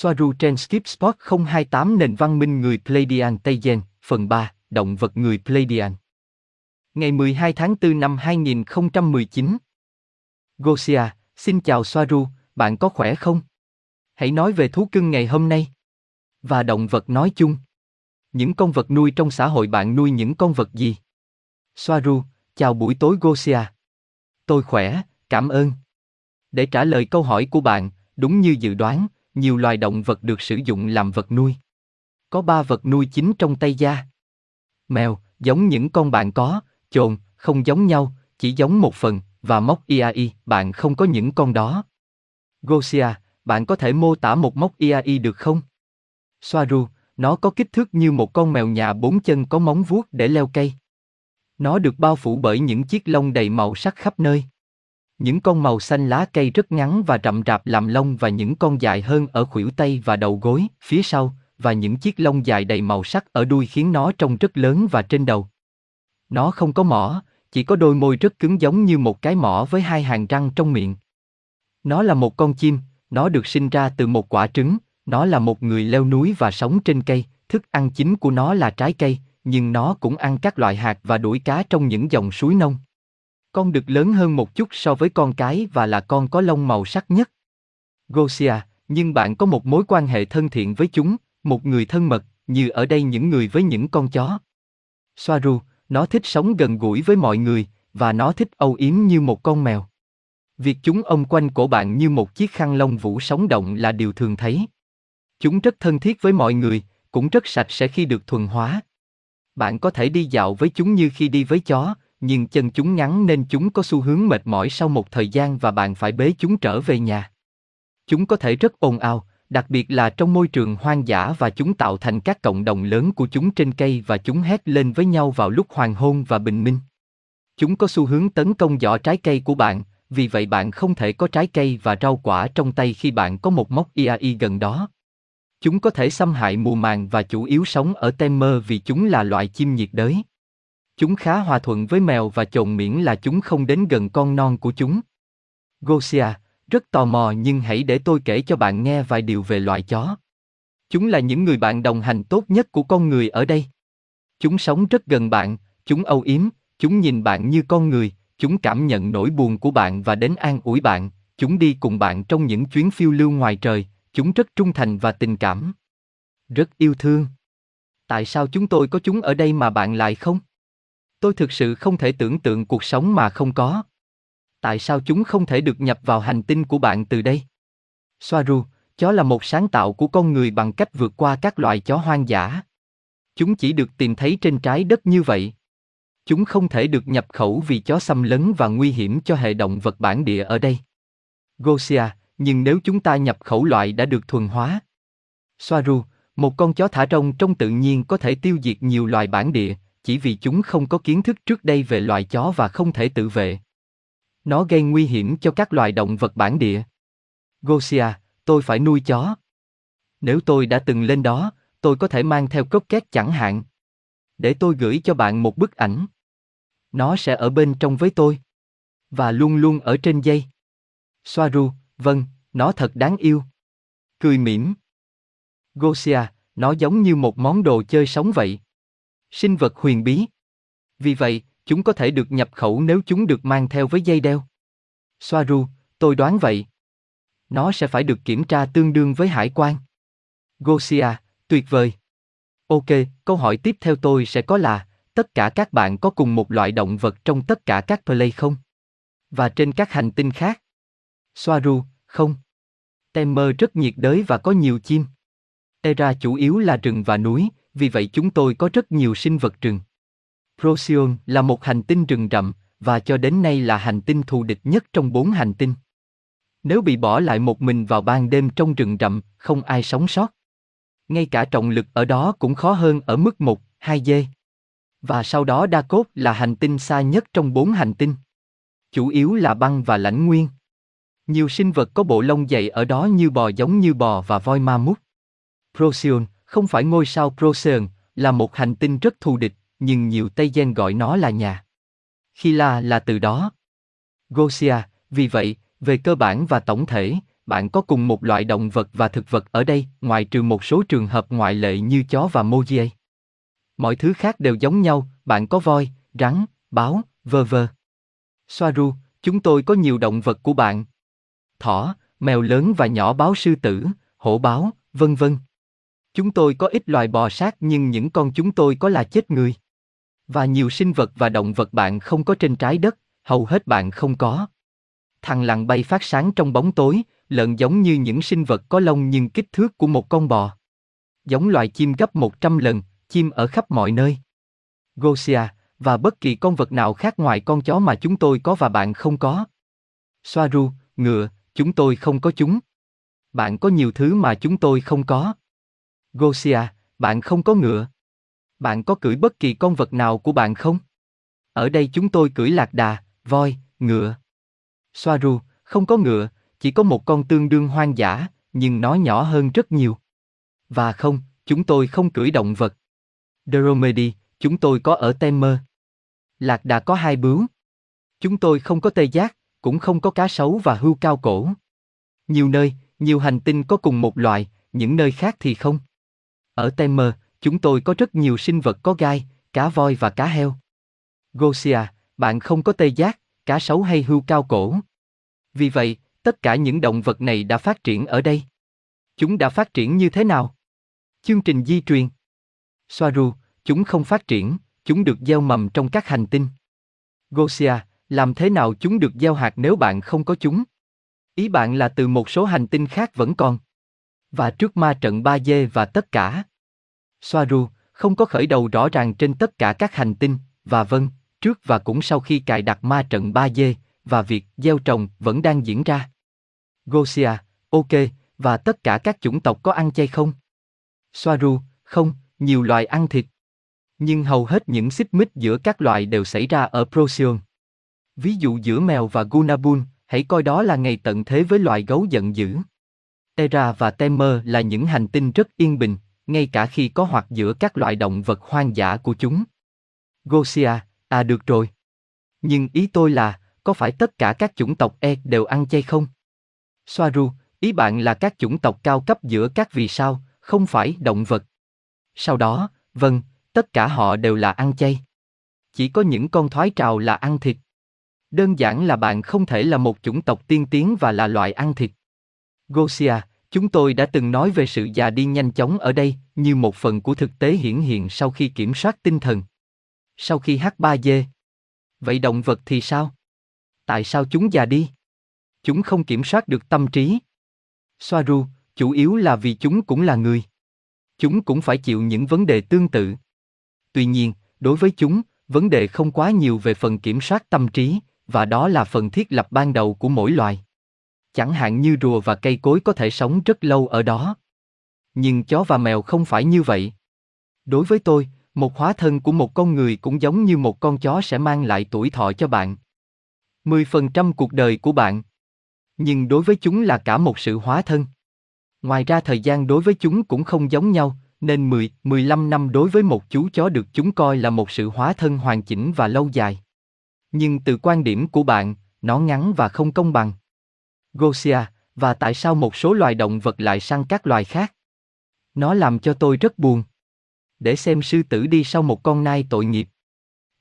Soaru trên Skip Spot 028 Nền văn minh người Pleiadian Tây Gen, phần 3, Động vật người Pleiadian. Ngày 12 tháng 4 năm 2019. Gosia, xin chào Soaru, bạn có khỏe không? Hãy nói về thú cưng ngày hôm nay. Và động vật nói chung. Những con vật nuôi trong xã hội bạn nuôi những con vật gì? Soaru, chào buổi tối Gosia. Tôi khỏe, cảm ơn. Để trả lời câu hỏi của bạn, đúng như dự đoán, nhiều loài động vật được sử dụng làm vật nuôi. Có ba vật nuôi chính trong Tây Gia. Mèo, giống những con bạn có, chồn, không giống nhau, chỉ giống một phần, và móc IAI, bạn không có những con đó. Gosia, bạn có thể mô tả một móc IAI được không? Soaru, nó có kích thước như một con mèo nhà bốn chân có móng vuốt để leo cây. Nó được bao phủ bởi những chiếc lông đầy màu sắc khắp nơi. Những con màu xanh lá cây rất ngắn và rậm rạp làm lông và những con dài hơn ở khuỷu tay và đầu gối, phía sau, và những chiếc lông dài đầy màu sắc ở đuôi khiến nó trông rất lớn và trên đầu. Nó không có mỏ, chỉ có đôi môi rất cứng giống như một cái mỏ với hai hàng răng trong miệng. Nó là một con chim, nó được sinh ra từ một quả trứng, nó là một người leo núi và sống trên cây, thức ăn chính của nó là trái cây, nhưng nó cũng ăn các loại hạt và đuổi cá trong những dòng suối nông. Con được lớn hơn một chút so với con cái và là con có lông màu sắc nhất. Gosia, nhưng bạn có một mối quan hệ thân thiện với chúng, một người thân mật, như ở đây những người với những con chó. Soaru, nó thích sống gần gũi với mọi người, và nó thích âu yếm như một con mèo. Việc chúng ôm quanh cổ bạn như một chiếc khăn lông vũ sống động là điều thường thấy. Chúng rất thân thiết với mọi người, cũng rất sạch sẽ khi được thuần hóa. Bạn có thể đi dạo với chúng như khi đi với chó, nhưng chân chúng ngắn nên chúng có xu hướng mệt mỏi sau một thời gian và bạn phải bế chúng trở về nhà. Chúng có thể rất ồn ào, đặc biệt là trong môi trường hoang dã và chúng tạo thành các cộng đồng lớn của chúng trên cây và chúng hét lên với nhau vào lúc hoàng hôn và bình minh. Chúng có xu hướng tấn công giỏ trái cây của bạn, vì vậy bạn không thể có trái cây và rau quả trong tay khi bạn có một mốc IAI gần đó. Chúng có thể xâm hại mùa màng và chủ yếu sống ở Temer vì chúng là loại chim nhiệt đới. Chúng khá hòa thuận với mèo và chồn miễn là chúng không đến gần con non của chúng. Gosia, rất tò mò nhưng hãy để tôi kể cho bạn nghe vài điều về loại chó. Chúng là những người bạn đồng hành tốt nhất của con người ở đây. Chúng sống rất gần bạn, chúng âu yếm, chúng nhìn bạn như con người, chúng cảm nhận nỗi buồn của bạn và đến an ủi bạn, chúng đi cùng bạn trong những chuyến phiêu lưu ngoài trời, chúng rất trung thành và tình cảm. Rất yêu thương. Tại sao chúng tôi có chúng ở đây mà bạn lại không? Tôi thực sự không thể tưởng tượng cuộc sống mà không có. Tại sao chúng không thể được nhập vào hành tinh của bạn từ đây? Soaru, chó là một sáng tạo của con người bằng cách vượt qua các loại chó hoang dã. Chúng chỉ được tìm thấy trên trái đất như vậy. Chúng không thể được nhập khẩu vì chó xâm lấn và nguy hiểm cho hệ động vật bản địa ở đây. Gosia, nhưng nếu chúng ta nhập khẩu loại đã được thuần hóa. Soaru, một con chó thả rông trong tự nhiên có thể tiêu diệt nhiều loài bản địa, chỉ vì chúng không có kiến thức trước đây về loài chó và không thể tự vệ. Nó gây nguy hiểm cho các loài động vật bản địa. Gosia, tôi phải nuôi chó. Nếu tôi đã từng lên đó, tôi có thể mang theo cốc két chẳng hạn. Để tôi gửi cho bạn một bức ảnh. Nó sẽ ở bên trong với tôi. Và luôn luôn ở trên dây. Soaru, vâng, nó thật đáng yêu. Cười mỉm. Gosia, nó giống như một món đồ chơi sống vậy. Sinh vật huyền bí. Vì vậy, chúng có thể được nhập khẩu nếu chúng được mang theo với dây đeo. Soaru, tôi đoán vậy. Nó sẽ phải được kiểm tra tương đương với hải quan. Gosia, tuyệt vời. Ok, câu hỏi tiếp theo tôi sẽ có là, tất cả các bạn có cùng một loại động vật trong tất cả các play không? Và trên các hành tinh khác? Soaru, không. Temer rất nhiệt đới và có nhiều chim. Era chủ yếu là rừng và núi, vì vậy chúng tôi có rất nhiều sinh vật rừng. Procyon là một hành tinh rừng rậm, và cho đến nay là hành tinh thù địch nhất trong bốn hành tinh. Nếu bị bỏ lại một mình vào ban đêm trong rừng rậm, không ai sống sót. Ngay cả trọng lực ở đó cũng khó hơn ở mức 1, 2 dê. Và sau đó Đa Cốt là hành tinh xa nhất trong bốn hành tinh. Chủ yếu là băng và lãnh nguyên. Nhiều sinh vật có bộ lông dày ở đó như bò giống như bò và voi ma mút. Procyon, không phải ngôi sao Procyon, là một hành tinh rất thù địch, nhưng nhiều Tây Gen gọi nó là nhà. Khi là là từ đó. Gosia, vì vậy, về cơ bản và tổng thể, bạn có cùng một loại động vật và thực vật ở đây, ngoài trừ một số trường hợp ngoại lệ như chó và mogie. Mọi thứ khác đều giống nhau, bạn có voi, rắn, báo, vơ vơ. Soaru, chúng tôi có nhiều động vật của bạn. Thỏ, mèo lớn và nhỏ báo sư tử, hổ báo, vân vân. Chúng tôi có ít loài bò sát nhưng những con chúng tôi có là chết người. Và nhiều sinh vật và động vật bạn không có trên trái đất, hầu hết bạn không có. Thằng lằn bay phát sáng trong bóng tối, lợn giống như những sinh vật có lông nhưng kích thước của một con bò. Giống loài chim gấp 100 lần, chim ở khắp mọi nơi. Gosia, và bất kỳ con vật nào khác ngoài con chó mà chúng tôi có và bạn không có. Soaru, ngựa, chúng tôi không có chúng. Bạn có nhiều thứ mà chúng tôi không có. Gosia, bạn không có ngựa. Bạn có cưỡi bất kỳ con vật nào của bạn không? Ở đây chúng tôi cưỡi lạc đà, voi, ngựa. Soaru, không có ngựa, chỉ có một con tương đương hoang dã, nhưng nó nhỏ hơn rất nhiều. Và không, chúng tôi không cưỡi động vật. Dromedy, chúng tôi có ở Temer. Lạc đà có hai bướu. Chúng tôi không có tê giác, cũng không có cá sấu và hươu cao cổ. Nhiều nơi, nhiều hành tinh có cùng một loài, những nơi khác thì không. Ở Temer, chúng tôi có rất nhiều sinh vật có gai, cá voi và cá heo. Gosia, bạn không có tê giác, cá sấu hay hươu cao cổ. Vì vậy, tất cả những động vật này đã phát triển ở đây. Chúng đã phát triển như thế nào? Chương trình di truyền. Soaru, chúng không phát triển, chúng được gieo mầm trong các hành tinh. Gosia, làm thế nào chúng được gieo hạt nếu bạn không có chúng? Ý bạn là từ một số hành tinh khác vẫn còn. Và trước ma trận 3D và tất cả. Soaru, không có khởi đầu rõ ràng trên tất cả các hành tinh, và vâng, trước và cũng sau khi cài đặt ma trận 3D, và việc gieo trồng vẫn đang diễn ra. Gosia, ok, và tất cả các chủng tộc có ăn chay không? Soaru, không, nhiều loài ăn thịt. Nhưng hầu hết những xích mích giữa các loài đều xảy ra ở Procyon. Ví dụ giữa mèo và Gunabun, hãy coi đó là ngày tận thế với loài gấu giận dữ. Terra và Temer là những hành tinh rất yên bình, ngay cả khi có hoặc giữa các loại động vật hoang dã của chúng. Gosia, à được rồi. Nhưng ý tôi là, có phải tất cả các chủng tộc E đều ăn chay không? Soaru, ý bạn là các chủng tộc cao cấp giữa các vì sao, không phải động vật. Sau đó, vâng, tất cả họ đều là ăn chay. Chỉ có những con thoái trào là ăn thịt. Đơn giản là bạn không thể là một chủng tộc tiên tiến và là loại ăn thịt. Gosia, chúng tôi đã từng nói về sự già đi nhanh chóng ở đây, như một phần của thực tế hiển hiện sau khi kiểm soát tinh thần. Sau khi H3D. Vậy động vật thì sao? Tại sao chúng già đi? Chúng không kiểm soát được tâm trí. Soaru, chủ yếu là vì chúng cũng là người. Chúng cũng phải chịu những vấn đề tương tự. Tuy nhiên, đối với chúng, vấn đề không quá nhiều về phần kiểm soát tâm trí, và đó là phần thiết lập ban đầu của mỗi loài. Chẳng hạn như rùa và cây cối có thể sống rất lâu ở đó. Nhưng chó và mèo không phải như vậy. Đối với tôi, một hóa thân của một con người cũng giống như một con chó sẽ mang lại tuổi thọ cho bạn. 10% cuộc đời của bạn. Nhưng đối với chúng là cả một sự hóa thân. Ngoài ra thời gian đối với chúng cũng không giống nhau, nên 10, 15 năm đối với một chú chó được chúng coi là một sự hóa thân hoàn chỉnh và lâu dài. Nhưng từ quan điểm của bạn, nó ngắn và không công bằng. Gosia, và tại sao một số loài động vật lại săn các loài khác? Nó làm cho tôi rất buồn. Để xem sư tử đi sau một con nai tội nghiệp.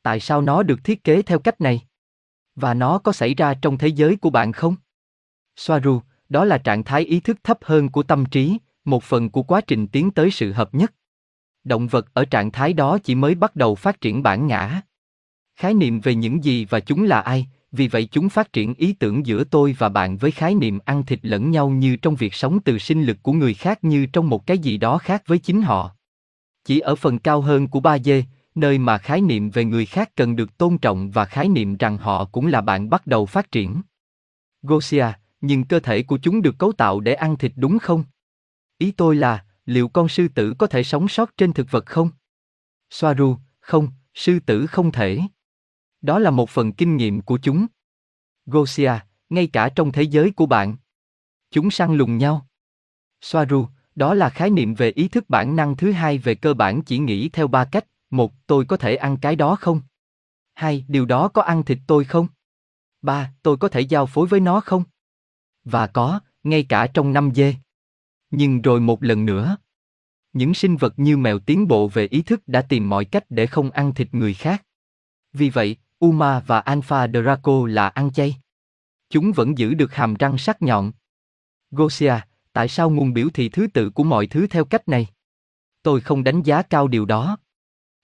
Tại sao nó được thiết kế theo cách này? Và nó có xảy ra trong thế giới của bạn không? Soaru, đó là trạng thái ý thức thấp hơn của tâm trí, một phần của quá trình tiến tới sự hợp nhất. Động vật ở trạng thái đó chỉ mới bắt đầu phát triển bản ngã. Khái niệm về những gì và chúng là ai, vì vậy chúng phát triển ý tưởng giữa tôi và bạn với khái niệm ăn thịt lẫn nhau như trong việc sống từ sinh lực của người khác như trong một cái gì đó khác với chính họ. Chỉ ở phần cao hơn của ba dê, nơi mà khái niệm về người khác cần được tôn trọng và khái niệm rằng họ cũng là bạn bắt đầu phát triển. Gosia, nhưng cơ thể của chúng được cấu tạo để ăn thịt đúng không? Ý tôi là, liệu con sư tử có thể sống sót trên thực vật không? Soaru, không, sư tử không thể. Đó là một phần kinh nghiệm của chúng. Gosia, ngay cả trong thế giới của bạn. Chúng săn lùng nhau. Soaru, đó là khái niệm về ý thức bản năng thứ hai về cơ bản chỉ nghĩ theo ba cách. Một, tôi có thể ăn cái đó không? Hai, điều đó có ăn thịt tôi không? Ba, tôi có thể giao phối với nó không? Và có, ngay cả trong năm dê. Nhưng rồi một lần nữa, những sinh vật như mèo tiến bộ về ý thức đã tìm mọi cách để không ăn thịt người khác. Vì vậy, Uma và Alpha Draco là ăn chay. Chúng vẫn giữ được hàm răng sắc nhọn. Gosia, tại sao nguồn biểu thị thứ tự của mọi thứ theo cách này? Tôi không đánh giá cao điều đó.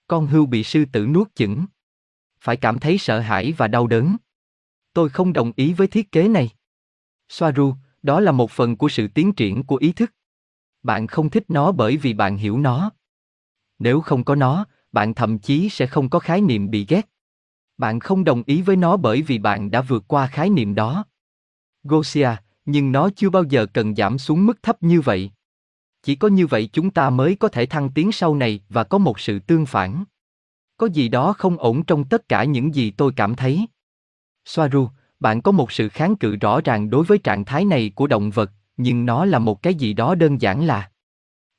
Con hươu bị sư tử nuốt chửng. Phải cảm thấy sợ hãi và đau đớn. Tôi không đồng ý với thiết kế này. Soaru, đó là một phần của sự tiến triển của ý thức. Bạn không thích nó bởi vì bạn hiểu nó. Nếu không có nó, bạn thậm chí sẽ không có khái niệm bị ghét. Bạn không đồng ý với nó bởi vì bạn đã vượt qua khái niệm đó. Gosia, nhưng nó chưa bao giờ cần giảm xuống mức thấp như vậy. Chỉ có như vậy chúng ta mới có thể thăng tiến sau này và có một sự tương phản. Có gì đó không ổn trong tất cả những gì tôi cảm thấy. Soaru, bạn có một sự kháng cự rõ ràng đối với trạng thái này của động vật, nhưng nó là một cái gì đó đơn giản là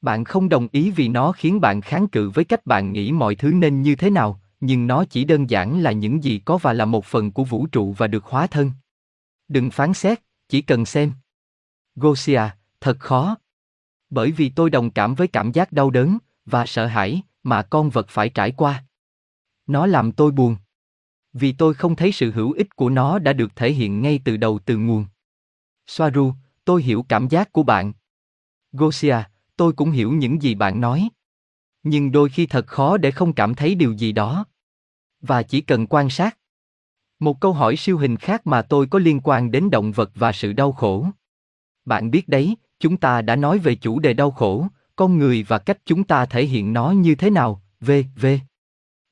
bạn không đồng ý vì nó khiến bạn kháng cự với cách bạn nghĩ mọi thứ nên như thế nào nhưng nó chỉ đơn giản là những gì có và là một phần của vũ trụ và được hóa thân đừng phán xét chỉ cần xem gosia thật khó bởi vì tôi đồng cảm với cảm giác đau đớn và sợ hãi mà con vật phải trải qua nó làm tôi buồn vì tôi không thấy sự hữu ích của nó đã được thể hiện ngay từ đầu từ nguồn soaru tôi hiểu cảm giác của bạn. Gosia, tôi cũng hiểu những gì bạn nói. Nhưng đôi khi thật khó để không cảm thấy điều gì đó. Và chỉ cần quan sát. Một câu hỏi siêu hình khác mà tôi có liên quan đến động vật và sự đau khổ. Bạn biết đấy, chúng ta đã nói về chủ đề đau khổ, con người và cách chúng ta thể hiện nó như thế nào, v, v.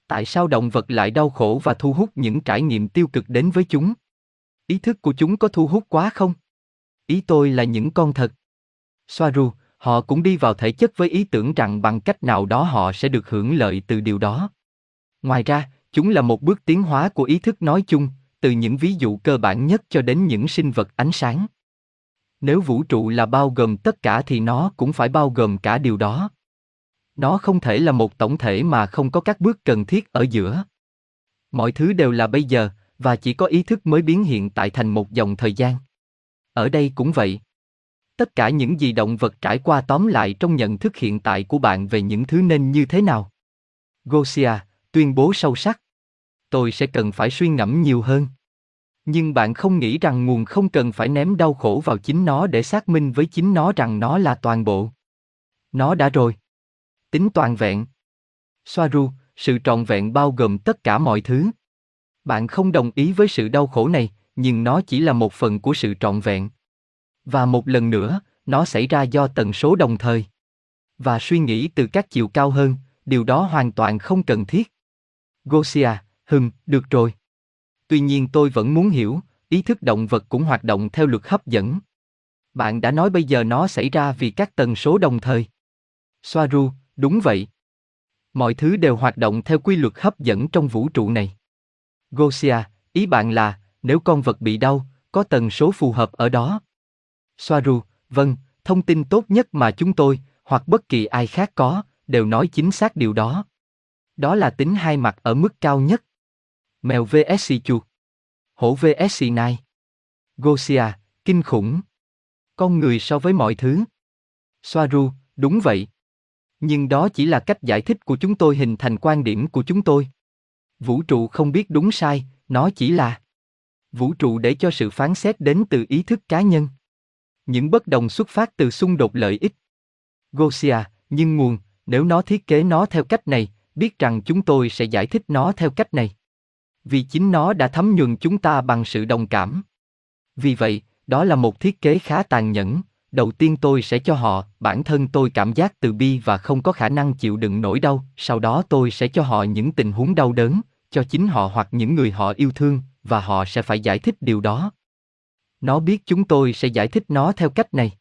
Tại sao động vật lại đau khổ và thu hút những trải nghiệm tiêu cực đến với chúng? Ý thức của chúng có thu hút quá không? Ý tôi là những con thật. Soaru, họ cũng đi vào thể chất với ý tưởng rằng bằng cách nào đó họ sẽ được hưởng lợi từ điều đó. Ngoài ra, chúng là một bước tiến hóa của ý thức nói chung, từ những ví dụ cơ bản nhất cho đến những sinh vật ánh sáng. Nếu vũ trụ là bao gồm tất cả thì nó cũng phải bao gồm cả điều đó. Nó không thể là một tổng thể mà không có các bước cần thiết ở giữa. Mọi thứ đều là bây giờ, và chỉ có ý thức mới biến hiện tại thành một dòng thời gian. Ở đây cũng vậy. Tất cả những gì động vật trải qua tóm lại trong nhận thức hiện tại của bạn về những thứ nên như thế nào. Gosia, tuyên bố sâu sắc. Tôi sẽ cần phải suy ngẫm nhiều hơn. Nhưng bạn không nghĩ rằng nguồn không cần phải ném đau khổ vào chính nó để xác minh với chính nó rằng nó là toàn bộ. Nó đã rồi. Tính toàn vẹn. Soaru, sự trọn vẹn bao gồm tất cả mọi thứ. Bạn không đồng ý với sự đau khổ này, nhưng nó chỉ là một phần của sự trọn vẹn. Và một lần nữa, nó xảy ra do tần số đồng thời. Và suy nghĩ từ các chiều cao hơn, điều đó hoàn toàn không cần thiết. Gosia, hừm, được rồi. Tuy nhiên tôi vẫn muốn hiểu, ý thức động vật cũng hoạt động theo luật hấp dẫn. Bạn đã nói bây giờ nó xảy ra vì các tần số đồng thời. Soaru, đúng vậy. Mọi thứ đều hoạt động theo quy luật hấp dẫn trong vũ trụ này. Gosia, ý bạn là, nếu con vật bị đau, có tần số phù hợp ở đó. Soaru, vâng, thông tin tốt nhất mà chúng tôi, hoặc bất kỳ ai khác có, đều nói chính xác điều đó. Đó là tính hai mặt ở mức cao nhất. Mèo vs chuột. Hổ vs nai. Gosia, kinh khủng. Con người so với mọi thứ. Soaru, đúng vậy. Nhưng đó chỉ là cách giải thích của chúng tôi hình thành quan điểm của chúng tôi. Vũ trụ không biết đúng sai, nó chỉ là vũ trụ để cho sự phán xét đến từ ý thức cá nhân. Những bất đồng xuất phát từ xung đột lợi ích. Gosia, nhưng nguồn, nếu nó thiết kế nó theo cách này, biết rằng chúng tôi sẽ giải thích nó theo cách này. Vì chính nó đã thấm nhuần chúng ta bằng sự đồng cảm. Vì vậy, đó là một thiết kế khá tàn nhẫn. Đầu tiên tôi sẽ cho họ, bản thân tôi cảm giác từ bi và không có khả năng chịu đựng nỗi đau, sau đó tôi sẽ cho họ những tình huống đau đớn, cho chính họ hoặc những người họ yêu thương, và họ sẽ phải giải thích điều đó. Nó biết chúng tôi sẽ giải thích nó theo cách này.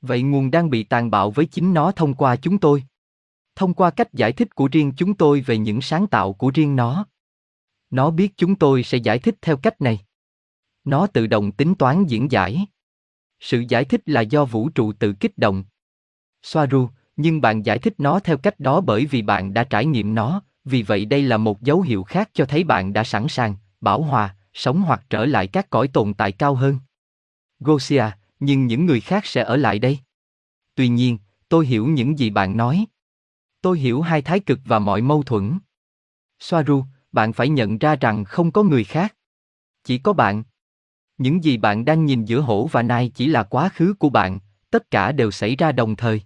Vậy nguồn đang bị tàn bạo với chính nó thông qua chúng tôi. Thông qua cách giải thích của riêng chúng tôi về những sáng tạo của riêng nó. Nó biết chúng tôi sẽ giải thích theo cách này. Nó tự động tính toán diễn giải. Sự giải thích là do vũ trụ tự kích động. Soaru, nhưng bạn giải thích nó theo cách đó bởi vì bạn đã trải nghiệm nó, vì vậy đây là một dấu hiệu khác cho thấy bạn đã sẵn sàng, bảo hòa, sống hoặc trở lại các cõi tồn tại cao hơn. Gosia, nhưng những người khác sẽ ở lại đây. Tuy nhiên, tôi hiểu những gì bạn nói. Tôi hiểu hai thái cực và mọi mâu thuẫn. Soaru, bạn phải nhận ra rằng không có người khác. Chỉ có bạn. Những gì bạn đang nhìn giữa hổ và nai chỉ là quá khứ của bạn, tất cả đều xảy ra đồng thời.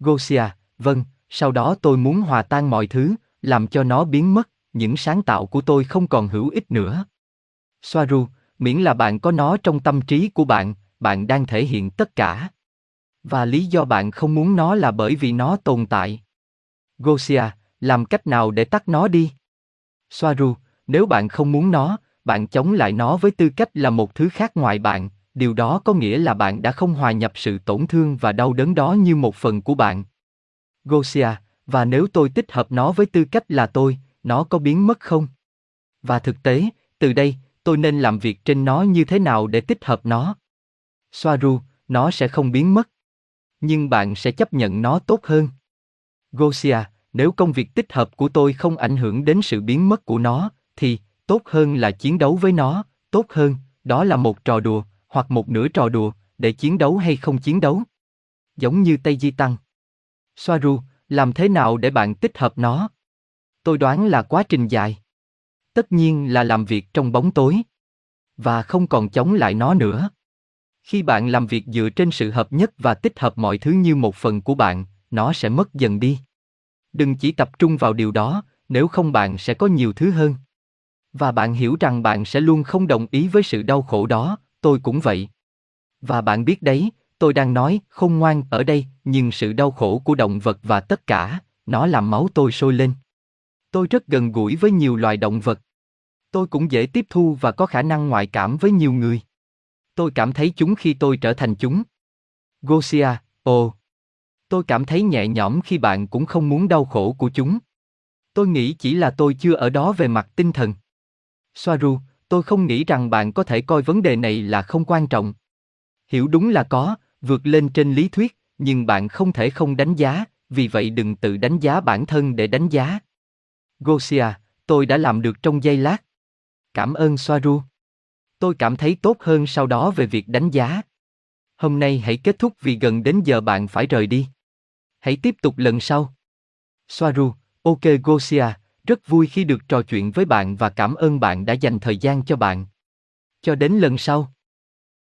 Gosia, vâng, sau đó tôi muốn hòa tan mọi thứ, làm cho nó biến mất, những sáng tạo của tôi không còn hữu ích nữa. Soaru, miễn là bạn có nó trong tâm trí của bạn, bạn đang thể hiện tất cả. Và lý do bạn không muốn nó là bởi vì nó tồn tại. Gosia, làm cách nào để tắt nó đi? Soaru, nếu bạn không muốn nó, bạn chống lại nó với tư cách là một thứ khác ngoài bạn, điều đó có nghĩa là bạn đã không hòa nhập sự tổn thương và đau đớn đó như một phần của bạn. Gosia, và nếu tôi tích hợp nó với tư cách là tôi, nó có biến mất không? Và thực tế, từ đây, tôi nên làm việc trên nó như thế nào để tích hợp nó? Soaru, nó sẽ không biến mất. Nhưng bạn sẽ chấp nhận nó tốt hơn. Gosia, nếu công việc tích hợp của tôi không ảnh hưởng đến sự biến mất của nó, thì, tốt hơn là chiến đấu với nó, tốt hơn, đó là một trò đùa, hoặc một nửa trò đùa, để chiến đấu hay không chiến đấu. Giống như Tây Di Tăng. Soaru, làm thế nào để bạn tích hợp nó? Tôi đoán là quá trình dài. Tất nhiên là làm việc trong bóng tối. Và không còn chống lại nó nữa. Khi bạn làm việc dựa trên sự hợp nhất và tích hợp mọi thứ như một phần của bạn, nó sẽ mất dần đi. Đừng chỉ tập trung vào điều đó, nếu không bạn sẽ có nhiều thứ hơn. Và bạn hiểu rằng bạn sẽ luôn không đồng ý với sự đau khổ đó, tôi cũng vậy. Và bạn biết đấy, tôi đang nói không ngoan ở đây, nhưng sự đau khổ của động vật và tất cả, nó làm máu tôi sôi lên. Tôi rất gần gũi với nhiều loài động vật. Tôi cũng dễ tiếp thu và có khả năng ngoại cảm với nhiều người. Tôi cảm thấy chúng khi tôi trở thành chúng. Gosia, ồ. Tôi cảm thấy nhẹ nhõm khi bạn cũng không muốn đau khổ của chúng. Tôi nghĩ chỉ là tôi chưa ở đó về mặt tinh thần. Soaru, tôi không nghĩ rằng bạn có thể coi vấn đề này là không quan trọng. Hiểu đúng là có, vượt lên trên lý thuyết, nhưng bạn không thể không đánh giá, vì vậy đừng tự đánh giá bản thân để đánh giá. Gosia, tôi đã làm được trong giây lát. Cảm ơn Soaru. Tôi cảm thấy tốt hơn sau đó về việc đánh giá. Hôm nay hãy kết thúc vì gần đến giờ bạn phải rời đi. Hãy tiếp tục lần sau. Soaru, ok Gosia, rất vui khi được trò chuyện với bạn và cảm ơn bạn đã dành thời gian cho bạn. Cho đến lần sau.